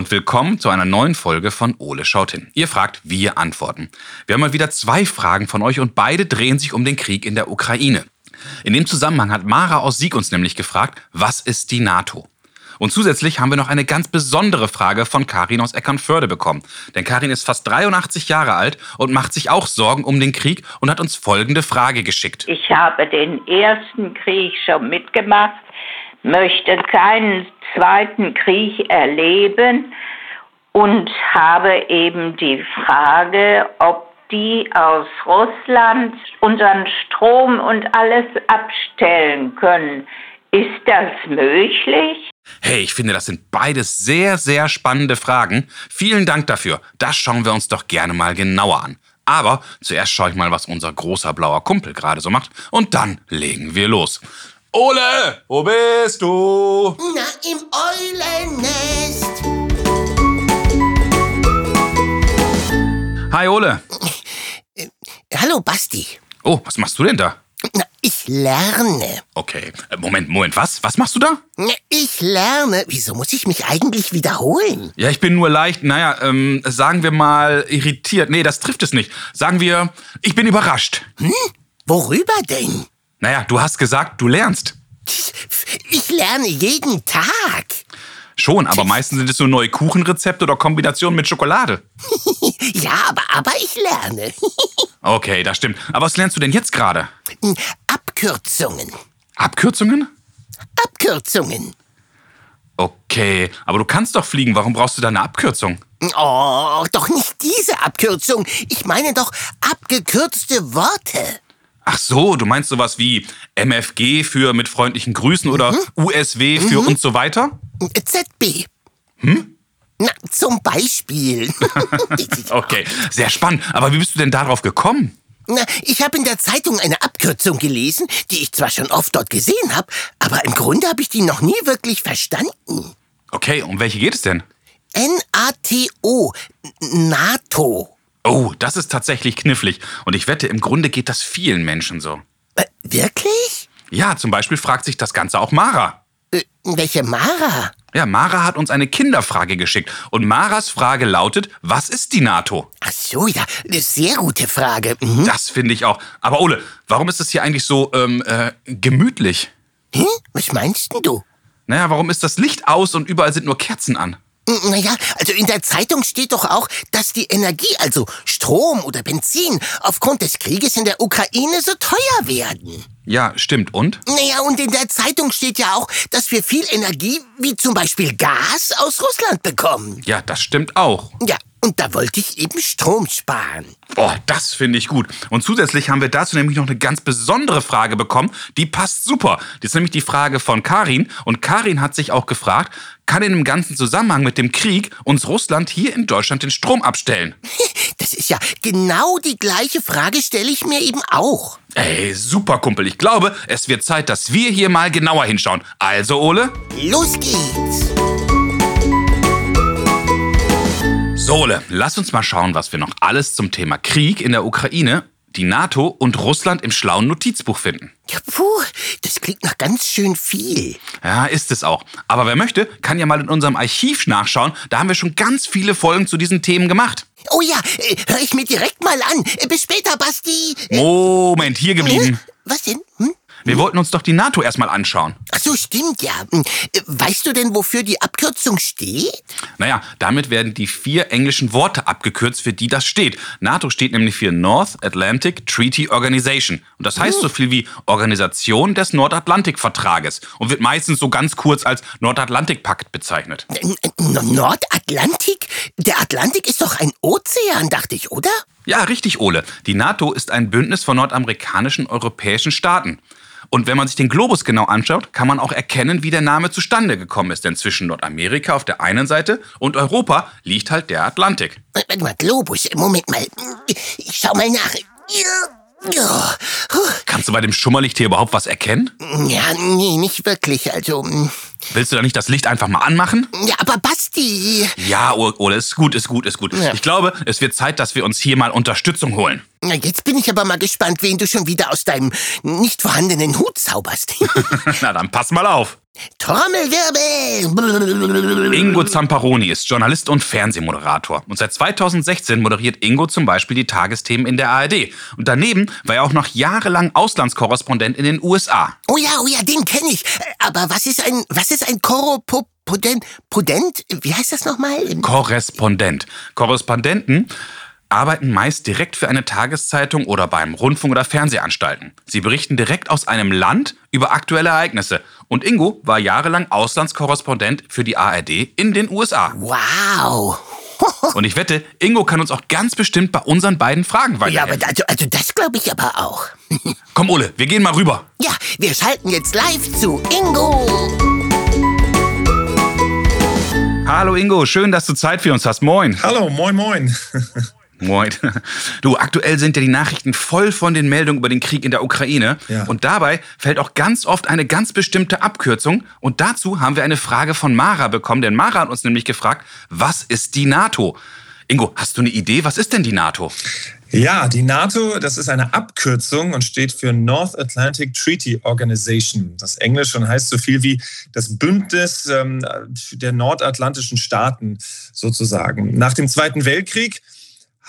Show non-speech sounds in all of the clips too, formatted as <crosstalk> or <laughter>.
Und willkommen zu einer neuen Folge von Ole schaut hin. Ihr fragt, wir antworten. Wir haben mal wieder zwei Fragen von euch und beide drehen sich um den Krieg in der Ukraine. In dem Zusammenhang hat Mara aus Sieg uns nämlich gefragt, was ist die NATO? Und zusätzlich haben wir noch eine ganz besondere Frage von Karin aus Eckernförde bekommen. Denn Karin ist fast 83 Jahre alt und macht sich auch Sorgen um den Krieg und hat uns folgende Frage geschickt. Ich habe den ersten Krieg schon mitgemacht, möchte keinen zweiten Krieg erleben und habe eben die Frage, ob die aus Russland unseren Strom und alles abstellen können. Ist das möglich? Hey, ich finde, das sind beides sehr, sehr spannende Fragen. Vielen Dank dafür. Das schauen wir uns doch gerne mal genauer an. Aber zuerst schaue ich mal, was unser großer blauer Kumpel gerade so macht. Und dann legen wir los. Ole, wo bist du? Na, im Eulennest. Hi, Ole. Äh, hallo, Basti. Oh, was machst du denn da? Na, ich lerne. Okay, äh, Moment, Moment, was? Was machst du da? Na, ich lerne. Wieso muss ich mich eigentlich wiederholen? Ja, ich bin nur leicht, naja, ähm, sagen wir mal irritiert. Nee, das trifft es nicht. Sagen wir, ich bin überrascht. Hm? Worüber denn? Naja, du hast gesagt, du lernst. Ich lerne jeden Tag. Schon, aber meistens sind es nur neue Kuchenrezepte oder Kombinationen mit Schokolade. <laughs> ja, aber, aber ich lerne. <laughs> okay, das stimmt. Aber was lernst du denn jetzt gerade? Abkürzungen. Abkürzungen? Abkürzungen. Okay, aber du kannst doch fliegen. Warum brauchst du da eine Abkürzung? Oh, doch nicht diese Abkürzung. Ich meine doch abgekürzte Worte. Ach so, du meinst sowas wie MFG für mit freundlichen Grüßen oder mhm. USW für mhm. und so weiter? ZB. Hm? Na, zum Beispiel. <laughs> okay, sehr spannend. Aber wie bist du denn darauf gekommen? Na, ich habe in der Zeitung eine Abkürzung gelesen, die ich zwar schon oft dort gesehen habe, aber im Grunde habe ich die noch nie wirklich verstanden. Okay, um welche geht es denn? N-A-T-O. NATO. Oh, das ist tatsächlich knifflig. Und ich wette, im Grunde geht das vielen Menschen so. Äh, wirklich? Ja, zum Beispiel fragt sich das Ganze auch Mara. Äh, welche Mara? Ja, Mara hat uns eine Kinderfrage geschickt. Und Maras Frage lautet, was ist die NATO? Ach so, ja, eine sehr gute Frage. Mhm. Das finde ich auch. Aber Ole, warum ist es hier eigentlich so, ähm, äh, gemütlich? Hm? Was meinst denn du? Naja, warum ist das Licht aus und überall sind nur Kerzen an? Naja, also in der Zeitung steht doch auch, dass die Energie, also Strom oder Benzin, aufgrund des Krieges in der Ukraine so teuer werden. Ja, stimmt. Und? Naja, und in der Zeitung steht ja auch, dass wir viel Energie, wie zum Beispiel Gas, aus Russland bekommen. Ja, das stimmt auch. Ja, und da wollte ich eben Strom sparen. Boah, das finde ich gut. Und zusätzlich haben wir dazu nämlich noch eine ganz besondere Frage bekommen. Die passt super. Das ist nämlich die Frage von Karin. Und Karin hat sich auch gefragt, kann in dem ganzen Zusammenhang mit dem Krieg uns Russland hier in Deutschland den Strom abstellen? <laughs> Das ist ja genau die gleiche Frage, stelle ich mir eben auch. Ey, super Kumpel. Ich glaube, es wird Zeit, dass wir hier mal genauer hinschauen. Also, Ole? Los geht's! Ole, lass uns mal schauen, was wir noch alles zum Thema Krieg in der Ukraine, die NATO und Russland im schlauen Notizbuch finden. Ja, puh, das klingt nach ganz schön viel. Ja, ist es auch. Aber wer möchte, kann ja mal in unserem Archiv nachschauen. Da haben wir schon ganz viele Folgen zu diesen Themen gemacht. Oh ja, äh, hör ich mir direkt mal an. Äh, bis später, Basti. Moment, hier geblieben. Was denn? Hm? Wir wollten uns doch die NATO erstmal anschauen. Ach so, stimmt ja. Hm, weißt du denn, wofür die Abkürzung steht? Naja, damit werden die vier englischen Worte abgekürzt, für die das steht. NATO steht nämlich für North Atlantic Treaty Organization. Und das heißt hm. so viel wie Organisation des Nordatlantikvertrages und wird meistens so ganz kurz als Nordatlantikpakt bezeichnet. Nordatlantik? Der Atlantik ist doch ein Ozean, dachte ich, oder? Ja, richtig, Ole. Die NATO ist ein Bündnis von nordamerikanischen europäischen Staaten. Und wenn man sich den Globus genau anschaut, kann man auch erkennen, wie der Name zustande gekommen ist. Denn zwischen Nordamerika auf der einen Seite und Europa liegt halt der Atlantik. Warte mal, Globus, Moment mal. Ich schau mal nach. Ja. Kannst du bei dem Schummerlicht hier überhaupt was erkennen? Ja, nee, nicht wirklich. Also. Hm. Willst du da nicht das Licht einfach mal anmachen? Ja, aber Basti. Ja, Ole, ist gut, ist gut, ist gut. Ja. Ich glaube, es wird Zeit, dass wir uns hier mal Unterstützung holen. Na, jetzt bin ich aber mal gespannt, wen du schon wieder aus deinem nicht vorhandenen Hut zauberst. <laughs> Na, dann pass mal auf. Trommelwirbel! Ingo Zamparoni ist Journalist und Fernsehmoderator. Und seit 2016 moderiert Ingo zum Beispiel die Tagesthemen in der ARD. Und daneben war er auch noch jahrelang Auslandskorrespondent in den USA. Oh ja, oh ja, den kenne ich. Aber was ist ein, was ist ein Koropodent? Prudent? Wie heißt das nochmal? Korrespondent. Korrespondenten arbeiten meist direkt für eine Tageszeitung oder beim Rundfunk- oder Fernsehanstalten. Sie berichten direkt aus einem Land über aktuelle Ereignisse. Und Ingo war jahrelang Auslandskorrespondent für die ARD in den USA. Wow! <laughs> Und ich wette, Ingo kann uns auch ganz bestimmt bei unseren beiden Fragen Ja, aber weiterhelfen. also, also das glaube ich aber auch. <laughs> Komm, Ole, wir gehen mal rüber. Ja, wir schalten jetzt live zu Ingo. Hallo Ingo, schön, dass du Zeit für uns hast. Moin. Hallo, moin, moin. <laughs> Moin. Du, aktuell sind ja die Nachrichten voll von den Meldungen über den Krieg in der Ukraine. Ja. Und dabei fällt auch ganz oft eine ganz bestimmte Abkürzung. Und dazu haben wir eine Frage von Mara bekommen, denn Mara hat uns nämlich gefragt, was ist die NATO? Ingo, hast du eine Idee? Was ist denn die NATO? Ja, die NATO, das ist eine Abkürzung und steht für North Atlantic Treaty Organization. Das Englische und heißt so viel wie das Bündnis ähm, der nordatlantischen Staaten sozusagen. Nach dem Zweiten Weltkrieg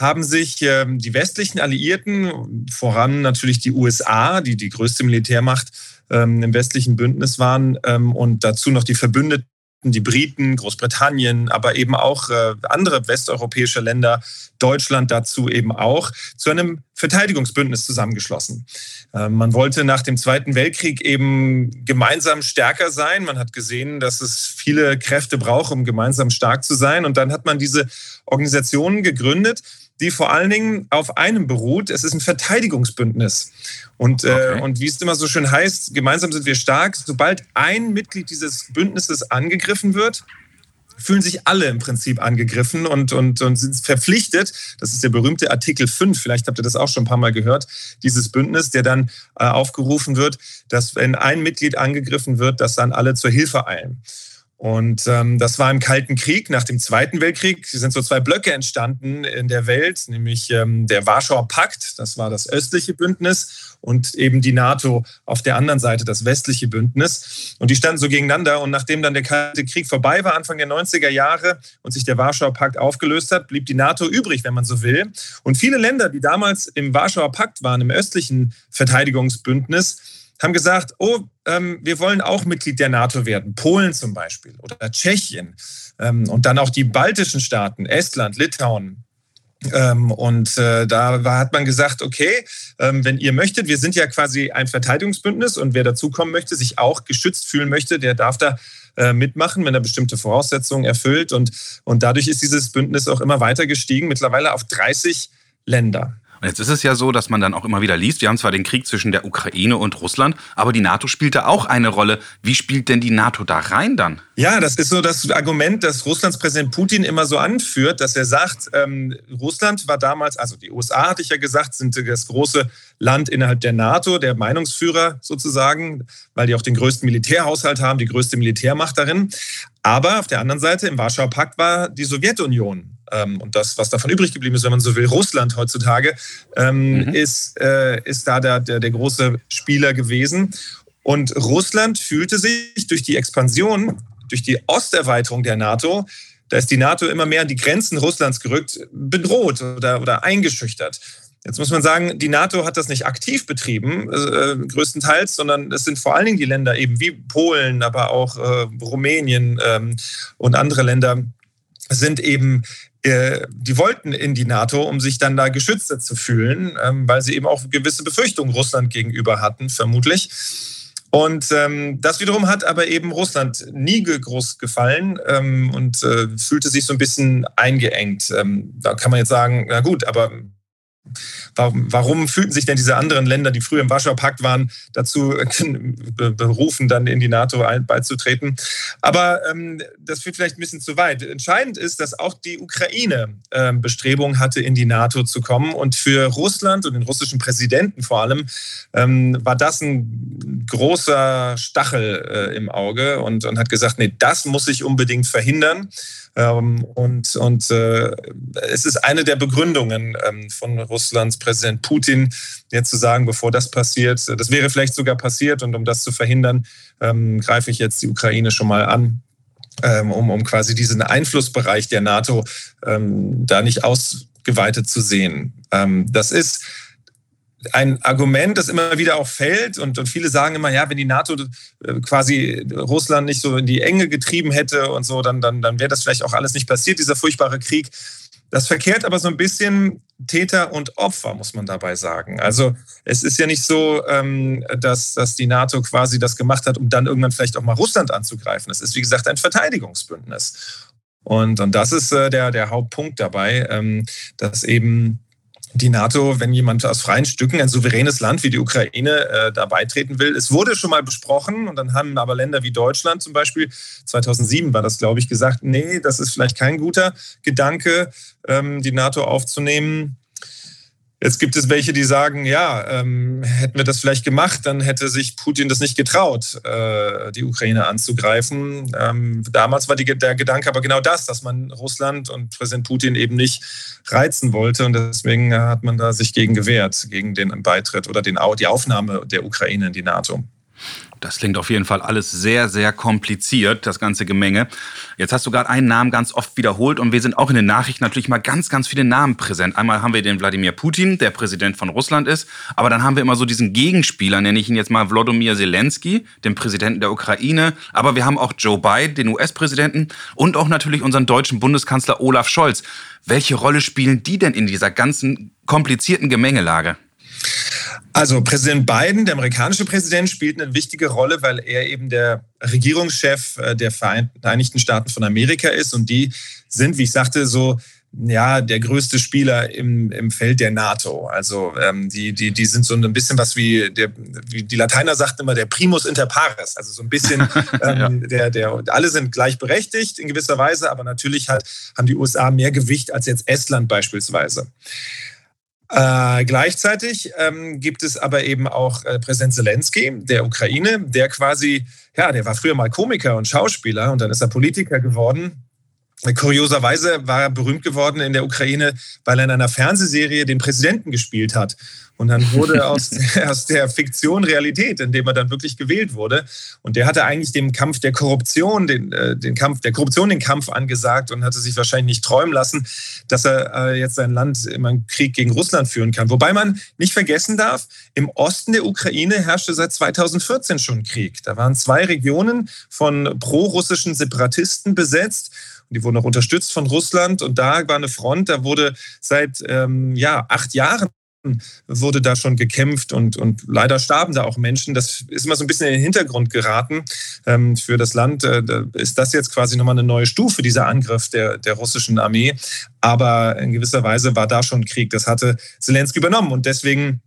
haben sich ähm, die westlichen Alliierten, voran natürlich die USA, die die größte Militärmacht ähm, im westlichen Bündnis waren, ähm, und dazu noch die Verbündeten, die Briten, Großbritannien, aber eben auch äh, andere westeuropäische Länder, Deutschland dazu eben auch, zu einem Verteidigungsbündnis zusammengeschlossen. Man wollte nach dem Zweiten Weltkrieg eben gemeinsam stärker sein. Man hat gesehen, dass es viele Kräfte braucht, um gemeinsam stark zu sein. Und dann hat man diese Organisationen gegründet, die vor allen Dingen auf einem beruht. Es ist ein Verteidigungsbündnis. Und, äh, Okay. und wie es immer so schön heißt, gemeinsam sind wir stark. Sobald ein Mitglied dieses Bündnisses angegriffen wird, fühlen sich alle im Prinzip angegriffen und, und, und sind verpflichtet, das ist der berühmte Artikel 5, vielleicht habt ihr das auch schon ein paar Mal gehört, dieses Bündnis, der dann äh, aufgerufen wird, dass wenn ein Mitglied angegriffen wird, dass dann alle zur Hilfe eilen. Und ähm, das war im Kalten Krieg, nach dem Zweiten Weltkrieg. Sind so zwei Blöcke entstanden in der Welt, nämlich ähm, der Warschauer Pakt, das war das östliche Bündnis, und eben die NATO auf der anderen Seite, das westliche Bündnis. Und die standen so gegeneinander. Und nachdem dann der Kalte Krieg vorbei war, Anfang der 90er Jahre, und sich der Warschauer Pakt aufgelöst hat, blieb die NATO übrig, wenn man so will. Und viele Länder, die damals im Warschauer Pakt waren, im östlichen Verteidigungsbündnis, haben gesagt, oh, ähm, wir wollen auch Mitglied der NATO werden. Polen zum Beispiel oder Tschechien. Ähm, und dann auch die baltischen Staaten, Estland, Litauen. Ähm, und äh, da hat man gesagt, okay, ähm, wenn ihr möchtet, wir sind ja quasi ein Verteidigungsbündnis und wer dazukommen möchte, sich auch geschützt fühlen möchte, der darf da äh, mitmachen, wenn er bestimmte Voraussetzungen erfüllt. Und, und dadurch ist dieses Bündnis auch immer weiter gestiegen, mittlerweile auf 30 Länder. Und jetzt ist es ja so, dass man dann auch immer wieder liest, wir haben zwar den Krieg zwischen der Ukraine und Russland, aber die NATO spielt da auch eine Rolle. Wie spielt denn die NATO da rein dann? Ja, das ist so das Argument, das Russlands Präsident Putin immer so anführt, dass er sagt, ähm, Russland war damals, also die USA hatte ich ja gesagt, sind das große Land innerhalb der NATO, der Meinungsführer sozusagen, weil die auch den größten Militärhaushalt haben, die größte Militärmacht darin. Aber auf der anderen Seite im Warschauer Pakt war die Sowjetunion. Ähm, und das, was davon übrig geblieben ist, wenn man so will, Russland heutzutage, ähm, Mhm. ist, äh, ist da der, der, der große Spieler gewesen. Und Russland fühlte sich durch die Expansion, durch die Osterweiterung der NATO, da ist die NATO immer mehr an die Grenzen Russlands gerückt, bedroht oder, oder eingeschüchtert. Jetzt muss man sagen, die NATO hat das nicht aktiv betrieben, äh, größtenteils, sondern es sind vor allen Dingen die Länder eben wie Polen, aber auch äh, Rumänien ähm, und andere Länder sind eben, die wollten in die NATO, um sich dann da geschützter zu fühlen, ähm, weil sie eben auch gewisse Befürchtungen Russland gegenüber hatten, vermutlich. Und ähm, das wiederum hat aber eben Russland nie groß gefallen ähm, und äh, fühlte sich so ein bisschen eingeengt. Da kann man jetzt sagen, na gut, aber warum, warum fühlten sich denn diese anderen Länder, die früher im Warschauer Pakt waren, dazu äh, <laughs> be- berufen, dann in die NATO beizutreten? Aber ähm, das führt vielleicht ein bisschen zu weit. Entscheidend ist, dass auch die Ukraine ähm, Bestrebungen hatte, in die NATO zu kommen. Und für Russland und den russischen Präsidenten vor allem ähm, war das ein großer Stachel äh, im Auge und, und hat gesagt, nee, das muss ich unbedingt verhindern. Ähm, und und äh, es ist eine der Begründungen ähm, von Russlands Präsident Putin, jetzt zu sagen, bevor das passiert, das wäre vielleicht sogar passiert und um das zu verhindern, ähm, greife ich jetzt die Ukraine schon mal an. Ähm, um, um quasi diesen Einflussbereich der NATO ähm, da nicht ausgeweitet zu sehen. Ähm, das ist ein Argument, das immer wieder auch fällt und, und viele sagen immer, ja, wenn die NATO äh, quasi Russland nicht so in die Enge getrieben hätte und so, dann, dann, dann wäre das vielleicht auch alles nicht passiert, dieser furchtbare Krieg. Das verkehrt aber so ein bisschen Täter und Opfer, muss man dabei sagen. Also es ist ja nicht so, ähm, dass, dass die NATO quasi das gemacht hat, um dann irgendwann vielleicht auch mal Russland anzugreifen. Es ist, wie gesagt, ein Verteidigungsbündnis. Und, und das ist äh, der, der Hauptpunkt dabei, ähm, dass eben die NATO, wenn jemand aus freien Stücken, ein souveränes Land wie die Ukraine, äh, da beitreten will. Es wurde schon mal besprochen und dann haben aber Länder wie Deutschland zum Beispiel, 2007 war das, glaube ich, gesagt, nee, das ist vielleicht kein guter Gedanke, ähm, die NATO aufzunehmen. Jetzt gibt es welche, die sagen, ja, ähm, hätten wir das vielleicht gemacht, dann hätte sich Putin das nicht getraut, äh, die Ukraine anzugreifen. Ähm, damals war die, der Gedanke aber genau das, dass man Russland und Präsident Putin eben nicht reizen wollte. Und deswegen hat man da sich gegen gewehrt, gegen den Beitritt oder den, die Aufnahme der Ukraine in die NATO. Das klingt auf jeden Fall alles sehr, sehr kompliziert, das ganze Gemenge. Jetzt hast du gerade einen Namen ganz oft wiederholt und wir sind auch in den Nachrichten natürlich mal ganz, ganz viele Namen präsent. Einmal haben wir den Wladimir Putin, der Präsident von Russland ist, aber dann haben wir immer so diesen Gegenspieler, nenne ich ihn jetzt mal Wladimir Zelensky, den Präsidenten der Ukraine, aber wir haben auch Joe Biden, den US-Präsidenten und auch natürlich unseren deutschen Bundeskanzler Olaf Scholz. Welche Rolle spielen die denn in dieser ganzen komplizierten Gemengelage? Also Präsident Biden, der amerikanische Präsident, spielt eine wichtige Rolle, weil er eben der Regierungschef äh, der Vereinigten Staaten von Amerika ist. Und die sind, wie ich sagte, so ja, der größte Spieler im, im Feld der NATO. Also ähm, die, die, die sind so ein bisschen was wie, der, wie die Lateiner sagten immer, der Primus inter pares. Also so ein bisschen, <laughs> ähm, ja. der, der, alle sind gleichberechtigt in gewisser Weise, aber natürlich hat, haben die USA mehr Gewicht als jetzt Estland beispielsweise. Äh, gleichzeitig ähm, gibt es aber eben auch äh, Präsident Zelensky der Ukraine, der quasi, ja, der war früher mal Komiker und Schauspieler und dann ist er Politiker geworden. Kurioserweise war er berühmt geworden in der Ukraine, weil er in einer Fernsehserie den Präsidenten gespielt hat. Und dann wurde <laughs> aus, aus der Fiktion Realität, indem er dann wirklich gewählt wurde. Und der hatte eigentlich dem Kampf der Korruption, den, äh, den Kampf der Korruption den Kampf angesagt und hatte sich wahrscheinlich nicht träumen lassen, dass er äh, jetzt sein Land immer einen Krieg gegen Russland führen kann. Wobei man nicht vergessen darf, im Osten der Ukraine herrschte seit 2014 schon Krieg. Da waren zwei Regionen von pro-russischen Separatisten besetzt. Die wurden auch unterstützt von Russland und da war eine Front, da wurde seit ähm, ja, acht Jahren wurde da schon gekämpft und, und leider starben da auch Menschen. Das ist immer so ein bisschen in den Hintergrund geraten ähm, für das Land. Äh, ist das jetzt quasi nochmal eine neue Stufe, dieser Angriff der, der russischen Armee. Aber in gewisser Weise war da schon Krieg. Das hatte Zelensky übernommen und deswegen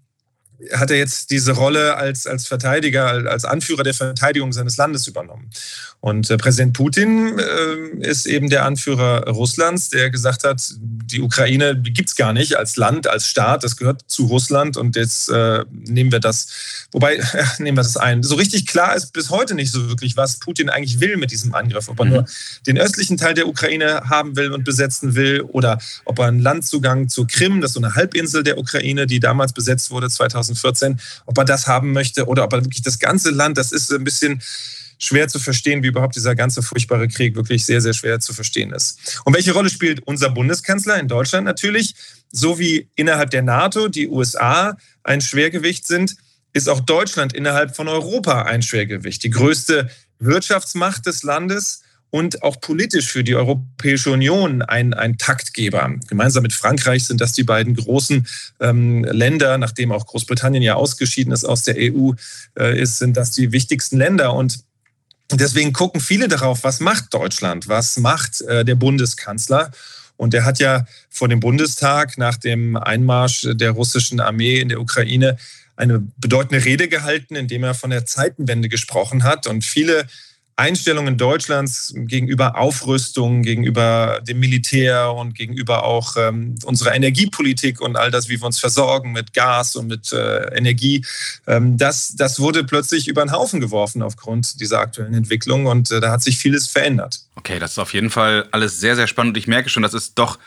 hat er jetzt diese Rolle als, als Verteidiger, als Anführer der Verteidigung seines Landes übernommen. Und äh, Präsident Putin äh, ist eben der Anführer Russlands, der gesagt hat, die Ukraine gibt es gar nicht als Land, als Staat, das gehört zu Russland und jetzt äh, nehmen wir das, wobei, <laughs> nehmen wir das ein. So richtig klar ist bis heute nicht so wirklich, was Putin eigentlich will mit diesem Angriff. Ob er mhm. nur den östlichen Teil der Ukraine haben will und besetzen will oder ob er einen Landzugang zur Krim, das ist so eine Halbinsel der Ukraine, die damals besetzt wurde, 2014, ob er das haben möchte oder ob er wirklich das ganze Land, das ist ein bisschen schwer zu verstehen, wie überhaupt dieser ganze furchtbare Krieg wirklich sehr, sehr schwer zu verstehen ist. Und welche Rolle spielt unser Bundeskanzler in Deutschland natürlich? So wie innerhalb der NATO die USA ein Schwergewicht sind, ist auch Deutschland innerhalb von Europa ein Schwergewicht. Die größte Wirtschaftsmacht des Landes und auch politisch für die Europäische Union ein, ein Taktgeber. Gemeinsam mit Frankreich sind das die beiden großen ähm, Länder, nachdem auch Großbritannien ja ausgeschieden ist aus der EU, äh, ist, sind das die wichtigsten Länder. Und deswegen gucken viele darauf, was macht Deutschland, was macht äh, der Bundeskanzler. Und er hat ja vor dem Bundestag nach dem Einmarsch der russischen Armee in der Ukraine eine bedeutende Rede gehalten, in dem er von der Zeitenwende gesprochen hat. Und viele Einstellungen Deutschlands gegenüber Aufrüstung, gegenüber dem Militär und gegenüber auch ähm, unserer Energiepolitik und all das, wie wir uns versorgen mit Gas und mit äh, Energie, ähm, das, das wurde plötzlich über den Haufen geworfen aufgrund dieser aktuellen Entwicklung und äh, da hat sich vieles verändert. Okay, das ist auf jeden Fall alles sehr, sehr spannend. Ich merke schon, das ist doch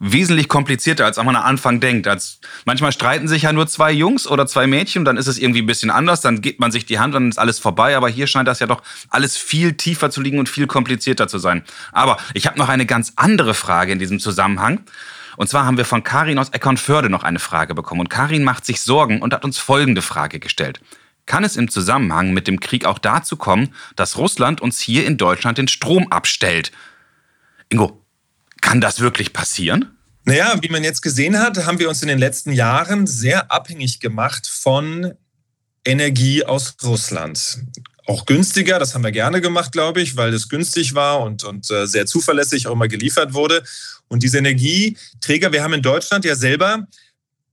wesentlich komplizierter, als man am Anfang denkt. Als, manchmal streiten sich ja nur zwei Jungs oder zwei Mädchen, dann ist es irgendwie ein bisschen anders, dann gibt man sich die Hand, dann ist alles vorbei. Aber hier scheint das ja doch alles viel tiefer zu liegen und viel komplizierter zu sein. Aber ich habe noch eine ganz andere Frage in diesem Zusammenhang. Und zwar haben wir von Karin aus Eckernförde noch eine Frage bekommen. Und Karin macht sich Sorgen und hat uns folgende Frage gestellt. Kann es im Zusammenhang mit dem Krieg auch dazu kommen, dass Russland uns hier in Deutschland den Strom abstellt? Ingo, kann das wirklich passieren? Naja, wie man jetzt gesehen hat, haben wir uns in den letzten Jahren sehr abhängig gemacht von Energie aus Russland. Auch günstiger, das haben wir gerne gemacht, glaube ich, weil es günstig war und, und äh, sehr zuverlässig auch immer geliefert wurde. Und diese Energieträger, wir haben in Deutschland ja selber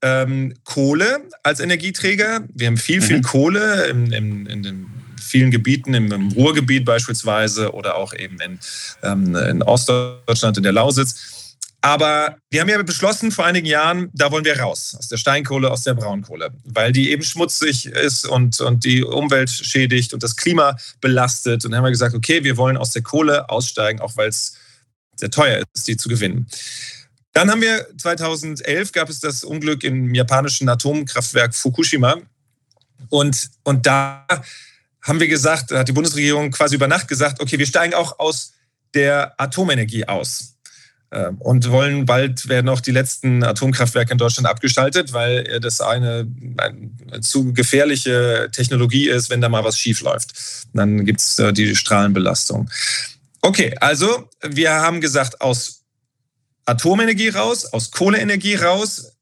ähm, Kohle als Energieträger. Wir haben viel, viel mhm. Kohle in, in, in den vielen Gebieten, im, im Ruhrgebiet beispielsweise oder auch eben in, ähm, in Ostdeutschland, in der Lausitz. Aber wir haben ja beschlossen vor einigen Jahren, da wollen wir raus aus der Steinkohle, aus der Braunkohle, weil die eben schmutzig ist und, und die Umwelt schädigt und das Klima belastet. Und dann haben wir gesagt, okay, wir wollen aus der Kohle aussteigen, auch weil es sehr teuer ist, die zu gewinnen. Dann haben wir 2011 gab es das Unglück im japanischen Atomkraftwerk Fukushima. Und, und da haben wir gesagt, hat die Bundesregierung quasi über Nacht gesagt, okay, wir steigen auch aus der Atomenergie aus ähm, und wollen bald werden auch die letzten Atomkraftwerke in Deutschland abgeschaltet, weil das eine, eine zu gefährliche Technologie ist, wenn da mal was schief läuft. Dann gibt es äh, die Strahlenbelastung. Okay, also wir haben gesagt, aus Atomenergie raus, aus Kohleenergie raus,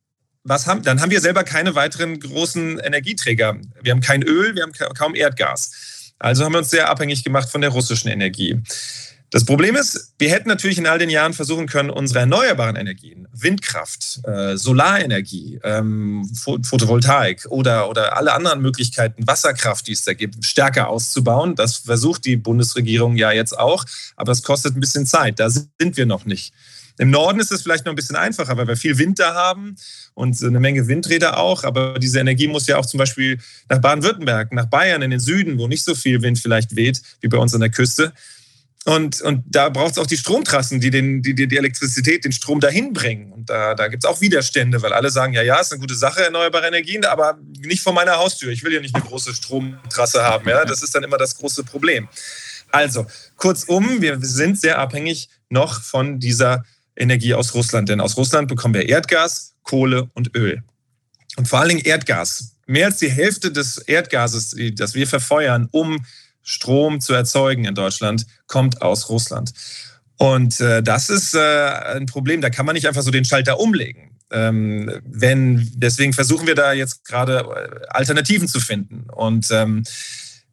was haben, dann haben wir selber keine weiteren großen Energieträger. Wir haben kein Öl, wir haben kaum Erdgas. Also haben wir uns sehr abhängig gemacht von der russischen Energie. Das Problem ist, wir hätten natürlich in all den Jahren versuchen können, unsere erneuerbaren Energien, Windkraft, äh, Solarenergie, ähm, Photovoltaik oder, oder alle anderen Möglichkeiten, Wasserkraft, die es da gibt, stärker auszubauen. Das versucht die Bundesregierung ja jetzt auch, aber es kostet ein bisschen Zeit. Da sind wir noch nicht. Im Norden ist es vielleicht noch ein bisschen einfacher, weil wir viel Wind da haben und eine Menge Windräder auch. Aber diese Energie muss ja auch zum Beispiel nach Baden-Württemberg, nach Bayern in den Süden, wo nicht so viel Wind vielleicht weht wie bei uns an der Küste. Und, und da braucht es auch die Stromtrassen, die, den, die, die Elektrizität, den Strom dahin bringen. Und da, da gibt es auch Widerstände, weil alle sagen, ja, ja, ist eine gute Sache, erneuerbare Energien, aber nicht vor meiner Haustür. Ich will ja nicht eine große Stromtrasse haben. Ja? Das ist dann immer das große Problem. Also, kurzum, wir sind sehr abhängig noch von dieser Energie aus Russland. Denn aus Russland bekommen wir Erdgas, Kohle und Öl. Und vor allen Dingen Erdgas. Mehr als die Hälfte des Erdgases, das wir verfeuern, um Strom zu erzeugen in Deutschland, kommt aus Russland. Und äh, das ist äh, ein Problem. Da kann man nicht einfach so den Schalter umlegen. Ähm, wenn, deswegen versuchen wir da jetzt gerade äh, Alternativen zu finden. Und ähm,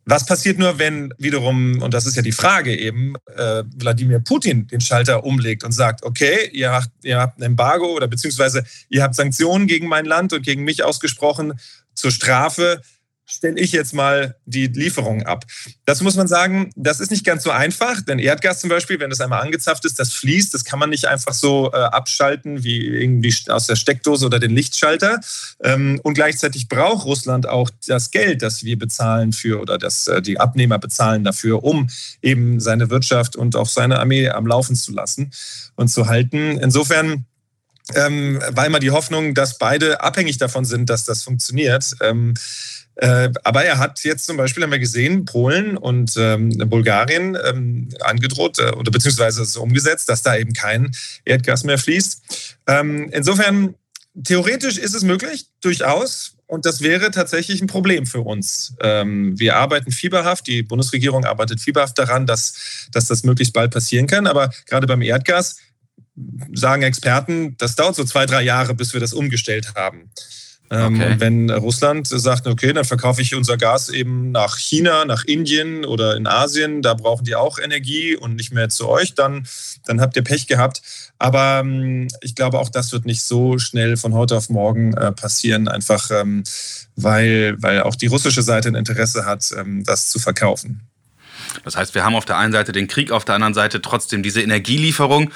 was passiert nur, wenn wiederum, und das ist ja die Frage eben, äh, Wladimir Putin den Schalter umlegt und sagt, okay, ihr habt, ihr habt ein Embargo oder beziehungsweise ihr habt Sanktionen gegen mein Land und gegen mich ausgesprochen zur Strafe stelle ich jetzt mal die Lieferung ab. Das muss man sagen, das ist nicht ganz so einfach, denn Erdgas zum Beispiel, wenn das einmal angezapft ist, das fließt, das kann man nicht einfach so äh, abschalten wie irgendwie aus der Steckdose oder den Lichtschalter. Ähm, und gleichzeitig braucht Russland auch das Geld, das wir bezahlen für oder das äh, die Abnehmer bezahlen dafür, um eben seine Wirtschaft und auch seine Armee am Laufen zu lassen und zu halten. Insofern ähm, war immer die Hoffnung, dass beide abhängig davon sind, dass das funktioniert. Ähm, äh, aber er hat jetzt zum Beispiel, haben wir gesehen, Polen und ähm, Bulgarien ähm, angedroht äh, oder beziehungsweise es umgesetzt, dass da eben kein Erdgas mehr fließt. Ähm, insofern, theoretisch ist es möglich, durchaus. Und das wäre tatsächlich ein Problem für uns. Ähm, wir arbeiten fieberhaft, die Bundesregierung arbeitet fieberhaft daran, dass, dass das möglichst bald passieren kann. Aber gerade beim Erdgas sagen Experten, das dauert so zwei, drei Jahre, bis wir das umgestellt haben. Ähm, okay. wenn Russland sagt, okay, dann verkaufe ich unser Gas eben nach China, nach Indien oder in Asien, da brauchen die auch Energie und nicht mehr zu euch, dann, dann habt ihr Pech gehabt. Aber ähm, ich glaube, auch das wird nicht so schnell von heute auf morgen äh, passieren, einfach ähm, weil, weil auch die russische Seite ein Interesse hat, ähm, das zu verkaufen. Das heißt, wir haben auf der einen Seite den Krieg, auf der anderen Seite trotzdem diese Energielieferung.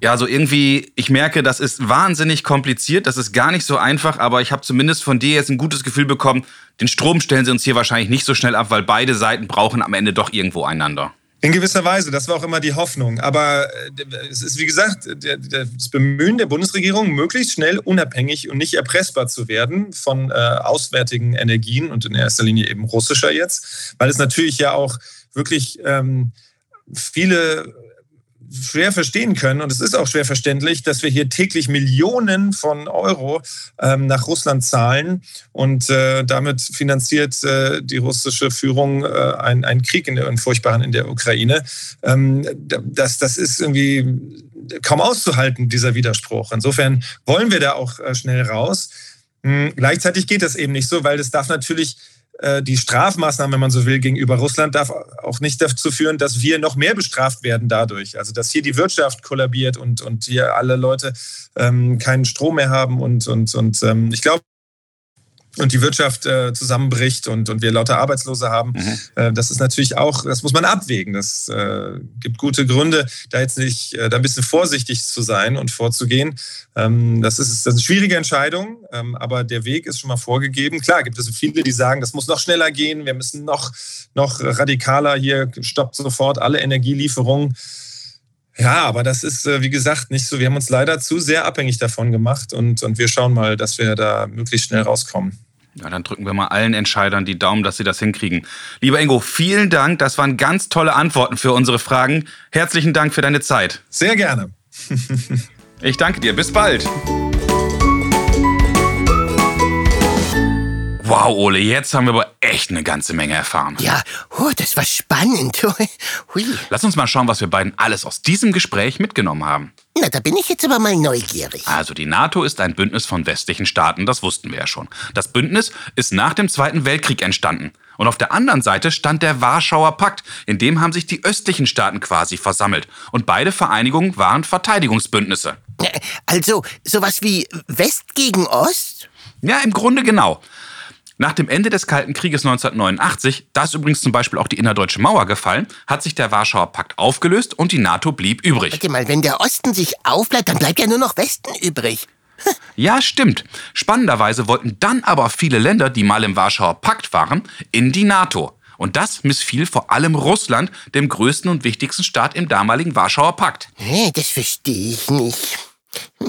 Ja, so irgendwie, ich merke, das ist wahnsinnig kompliziert, das ist gar nicht so einfach, aber ich habe zumindest von dir jetzt ein gutes Gefühl bekommen, den Strom stellen sie uns hier wahrscheinlich nicht so schnell ab, weil beide Seiten brauchen am Ende doch irgendwo einander. In gewisser Weise, das war auch immer die Hoffnung. Aber äh, es ist, wie gesagt, das Bemühen der Bundesregierung, möglichst schnell unabhängig und nicht erpressbar zu werden von äh, auswärtigen Energien und in erster Linie eben russischer jetzt, weil es natürlich ja auch wirklich ähm, viele schwer verstehen können, und es ist auch schwer verständlich, dass wir hier täglich Millionen von Euro ähm, nach Russland zahlen und äh, damit finanziert äh, die russische Führung äh, einen, Krieg in der, einen furchtbaren in der Ukraine. Ähm, das, das ist irgendwie kaum auszuhalten, dieser Widerspruch. Insofern wollen wir da auch äh, schnell raus. Hm, gleichzeitig geht das eben nicht so, weil es darf natürlich die Strafmaßnahmen, wenn man so will, gegenüber Russland darf auch nicht dazu führen, dass wir noch mehr bestraft werden dadurch. Also dass hier die Wirtschaft kollabiert und, und hier alle Leute ähm, keinen Strom mehr haben. Und, und, und ähm, ich glaube, und die Wirtschaft äh, zusammenbricht und, und wir lauter Arbeitslose haben. Mhm. Äh, das ist natürlich auch, das muss man abwägen. Das äh, gibt gute Gründe, da jetzt nicht, äh, da ein bisschen vorsichtig zu sein und vorzugehen. Ähm, das, ist, das ist eine schwierige Entscheidung, ähm, aber der Weg ist schon mal vorgegeben. Klar gibt es viele, die sagen, das muss noch schneller gehen, wir müssen noch, noch radikaler hier, stoppt sofort alle Energielieferungen. Ja, aber das ist, äh, wie gesagt, nicht so. Wir haben uns leider zu sehr abhängig davon gemacht und, und wir schauen mal, dass wir da möglichst schnell rauskommen. Ja, dann drücken wir mal allen Entscheidern die Daumen, dass sie das hinkriegen. Lieber Ingo, vielen Dank. Das waren ganz tolle Antworten für unsere Fragen. Herzlichen Dank für deine Zeit. Sehr gerne. ich danke dir. Bis bald. Wow, Ole, jetzt haben wir aber echt eine ganze Menge erfahren. Ja, oh, das war spannend. <laughs> Hui. Lass uns mal schauen, was wir beiden alles aus diesem Gespräch mitgenommen haben. Na, da bin ich jetzt aber mal neugierig. Also die NATO ist ein Bündnis von westlichen Staaten, das wussten wir ja schon. Das Bündnis ist nach dem Zweiten Weltkrieg entstanden. Und auf der anderen Seite stand der Warschauer Pakt, in dem haben sich die östlichen Staaten quasi versammelt. Und beide Vereinigungen waren Verteidigungsbündnisse. Also sowas wie West gegen Ost? Ja, im Grunde genau. Nach dem Ende des Kalten Krieges 1989, da ist übrigens zum Beispiel auch die innerdeutsche Mauer gefallen, hat sich der Warschauer Pakt aufgelöst und die NATO blieb übrig. Warte mal, wenn der Osten sich aufbleibt, dann bleibt ja nur noch Westen übrig. <laughs> Ja, stimmt. Spannenderweise wollten dann aber viele Länder, die mal im Warschauer Pakt waren, in die NATO. Und das missfiel vor allem Russland, dem größten und wichtigsten Staat im damaligen Warschauer Pakt. Das verstehe ich nicht.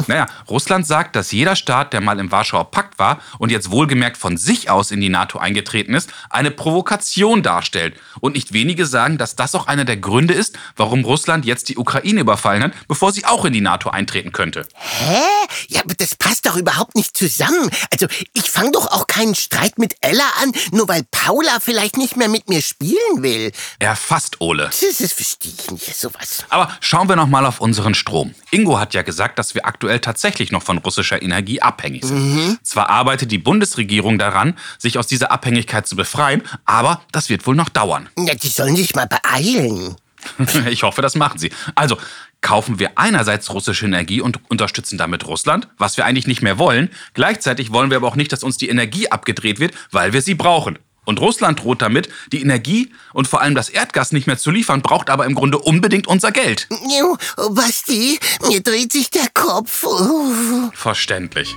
Naja, Russland sagt, dass jeder Staat, der mal im Warschauer Pakt war und jetzt wohlgemerkt von sich aus in die NATO eingetreten ist, eine Provokation darstellt. Und nicht wenige sagen, dass das auch einer der Gründe ist, warum Russland jetzt die Ukraine überfallen hat, bevor sie auch in die NATO eintreten könnte. Hä? Ja, aber das passt doch überhaupt nicht zusammen. Also, ich fange doch auch keinen Streit mit Ella an, nur weil Paula vielleicht nicht mehr mit mir spielen will. Erfasst, Ole. Das, das verstehe ich nicht, sowas. Aber schauen wir noch mal auf unseren Strom. Ingo hat ja gesagt, dass wir aktuell tatsächlich noch von russischer Energie abhängig sind. Mhm. Zwar arbeitet die Bundesregierung daran, sich aus dieser Abhängigkeit zu befreien, aber das wird wohl noch dauern. <laughs> Ja, die sollen sich mal beeilen. ich hoffe, das machen sie. Also, kaufen wir einerseits russische Energie und unterstützen damit Russland, was wir eigentlich nicht mehr wollen. Gleichzeitig wollen wir aber auch nicht, dass uns die Energie abgedreht wird, weil wir sie brauchen. Und Russland droht damit, die Energie und vor allem das Erdgas nicht mehr zu liefern, braucht aber im Grunde unbedingt unser Geld. Basti, mir dreht sich der Kopf. Verständlich.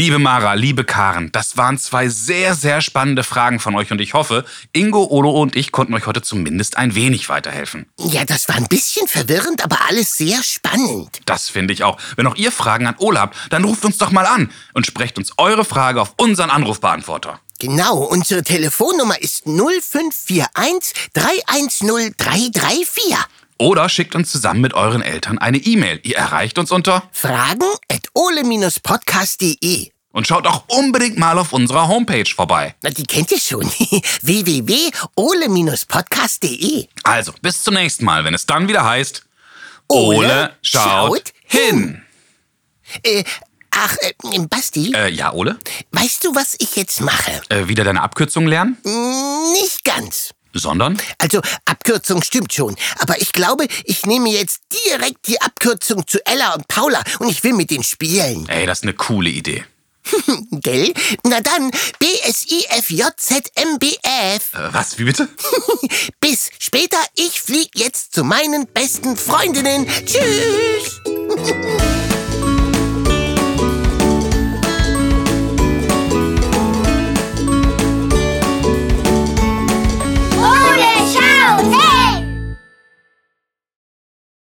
Liebe Mara, liebe Karen, das waren zwei sehr, sehr spannende Fragen von euch und ich hoffe, Ingo, Olo und ich konnten euch heute zumindest ein wenig weiterhelfen. Ja, das war ein bisschen verwirrend, aber alles sehr spannend. Das finde ich auch. Wenn auch ihr Fragen an Ole habt, dann ruft uns doch mal an und sprecht uns eure Frage auf unseren Anrufbeantworter. Genau, unsere Telefonnummer ist 0541 310 334. Oder schickt uns zusammen mit euren Eltern eine E-Mail. Ihr erreicht uns unter fragen at ole-podcast.de. Und schaut auch unbedingt mal auf unserer Homepage vorbei. Na, die kennt ihr schon. <laughs> www.ole-podcast.de. Also, bis zum nächsten Mal, wenn es dann wieder heißt Ole, Ole schaut, schaut, hin. Äh, ach, äh, Basti? Äh, ja, Ole? Weißt du, was ich jetzt mache? Äh, wieder deine Abkürzung lernen? Nicht ganz sondern? Also Abkürzung stimmt schon, aber ich glaube, ich nehme jetzt direkt die Abkürzung zu Ella und Paula und ich will mit denen spielen. Ey, das ist eine coole Idee. <laughs> Gell? Na dann, b s i f j z m b f äh, was, wie bitte? <laughs> Bis später, ich flieg jetzt zu meinen besten Freundinnen. Tschüss! <laughs>